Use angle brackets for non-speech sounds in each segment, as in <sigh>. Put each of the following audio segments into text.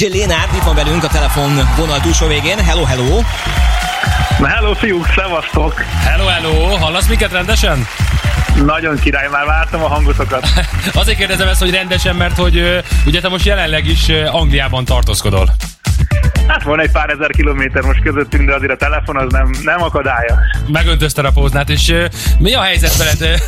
DJ Lénárd itt van velünk a telefon vonal túlsó végén. Hello, hello! Na hello fiúk, szevasztok! Hello, hello! Hallasz minket rendesen? Nagyon király, már vártam a hangotokat. <laughs> Azért kérdezem ezt, hogy rendesen, mert hogy ugye te most jelenleg is Angliában tartózkodol. Hát van egy pár ezer kilométer most közöttünk, de azért a telefon az nem, nem akadálya. Megöntözted a póznát, és mi a helyzet veled?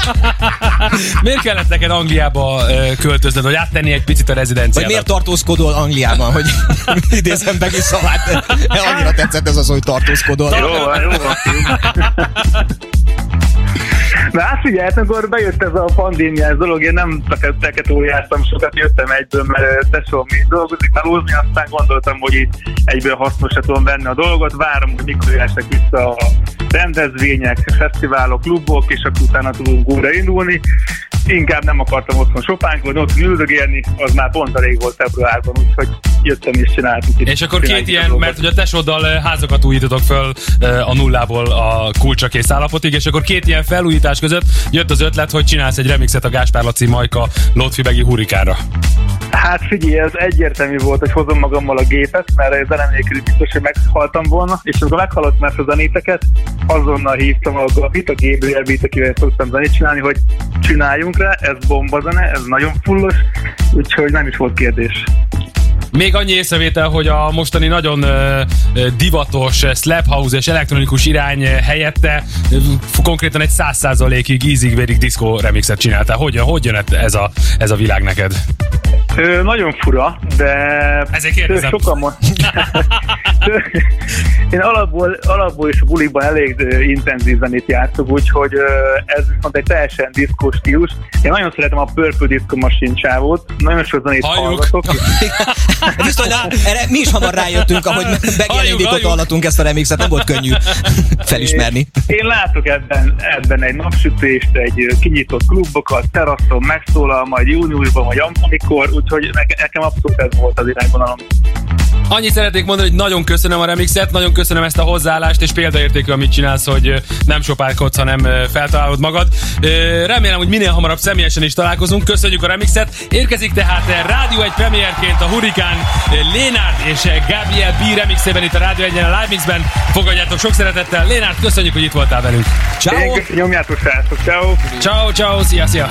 <laughs> miért kellett neked Angliába költöznöd, vagy áttenni egy picit a rezidenciádat? Vagy miért tartózkodol Angliában, hogy <laughs> idézem meg is szavát. Annyira tetszett ez az, hogy tartózkodol. Jó, jó, jó. Na hát figyelj, hát amikor bejött ez a pandémiás dolog, én nem teketóriáztam sokat, jöttem egyből, mert tesóm mi dolgozik melózni, aztán gondoltam, hogy itt egyből hasznosra tudom venni a dolgot, várom, hogy mikor jöjjessek vissza a rendezvények, fesztiválok, klubok, és akkor utána tudunk újra indulni. Inkább nem akartam otthon sopánkodni, ott üldögélni, az már pont elég volt februárban, úgyhogy jöttem és csináltuk. És akkor két ilyen, mert ugye a tesóddal házakat újítotok föl a nullából a kulcsakész állapotig, és akkor két ilyen felújítás között jött az ötlet, hogy csinálsz egy remixet a Gáspár Laci Majka Lotfibegi hurikára. Hát figyelj, ez egyértelmű volt, hogy hozom magammal a gépet, mert ez nélkül biztos, hogy meghaltam volna, és amikor meghallottam ezt a zenéteket, azonnal hívtam a Gabit, a Gabriel Beat, akivel szoktam zenét csinálni, hogy csináljunk rá, ez bomba zene, ez nagyon fullos, úgyhogy nem is volt kérdés. Még annyi észrevétel, hogy a mostani nagyon uh, divatos slap house és elektronikus irány helyette uh, konkrétan egy száz százalékig ízig vérig disco remixet csináltál. Hogy, hogy jön ez a, ez a világ neked? Ö, nagyon fura, de Ezért kérdezem. sokan mond... <laughs> Én alapból, alapból is a bulikban elég intenzív zenét játszok, úgyhogy ez viszont egy teljesen diszkó stílus. Én nagyon szeretem a Purple Disco Machine csávót, nagyon sok zenét Halljuk. hallgatok. <laughs> Na, erre mi is hamar rájöttünk, ahogy megjelenítottuk halljuk. hallottunk ezt a remixet, nem volt könnyű felismerni. Én látok ebben, ebben egy napsütést, egy kinyitott klubokat, teraszon megszólal, majd júniusban, vagy amikor, úgyhogy neke- nekem abszolút ez volt az irányvonalom. Annyit szeretnék mondani, hogy nagyon köszönöm a remixet, nagyon köszönöm ezt a hozzáállást, és példaértékű, amit csinálsz, hogy nem sopálkodsz, hanem feltalálod magad. Remélem, hogy minél hamarabb személyesen is találkozunk. Köszönjük a remixet. Érkezik tehát ö, Rádió egy premierként a Hurikán Lénárd és Gabriel B remixében itt a Rádió egyen a Live Mixben. Fogadjátok sok szeretettel. Lénárd, köszönjük, hogy itt voltál velünk. Ciao. Nyomjátok srácok, ciao! Ciao, ciao, szia, szia!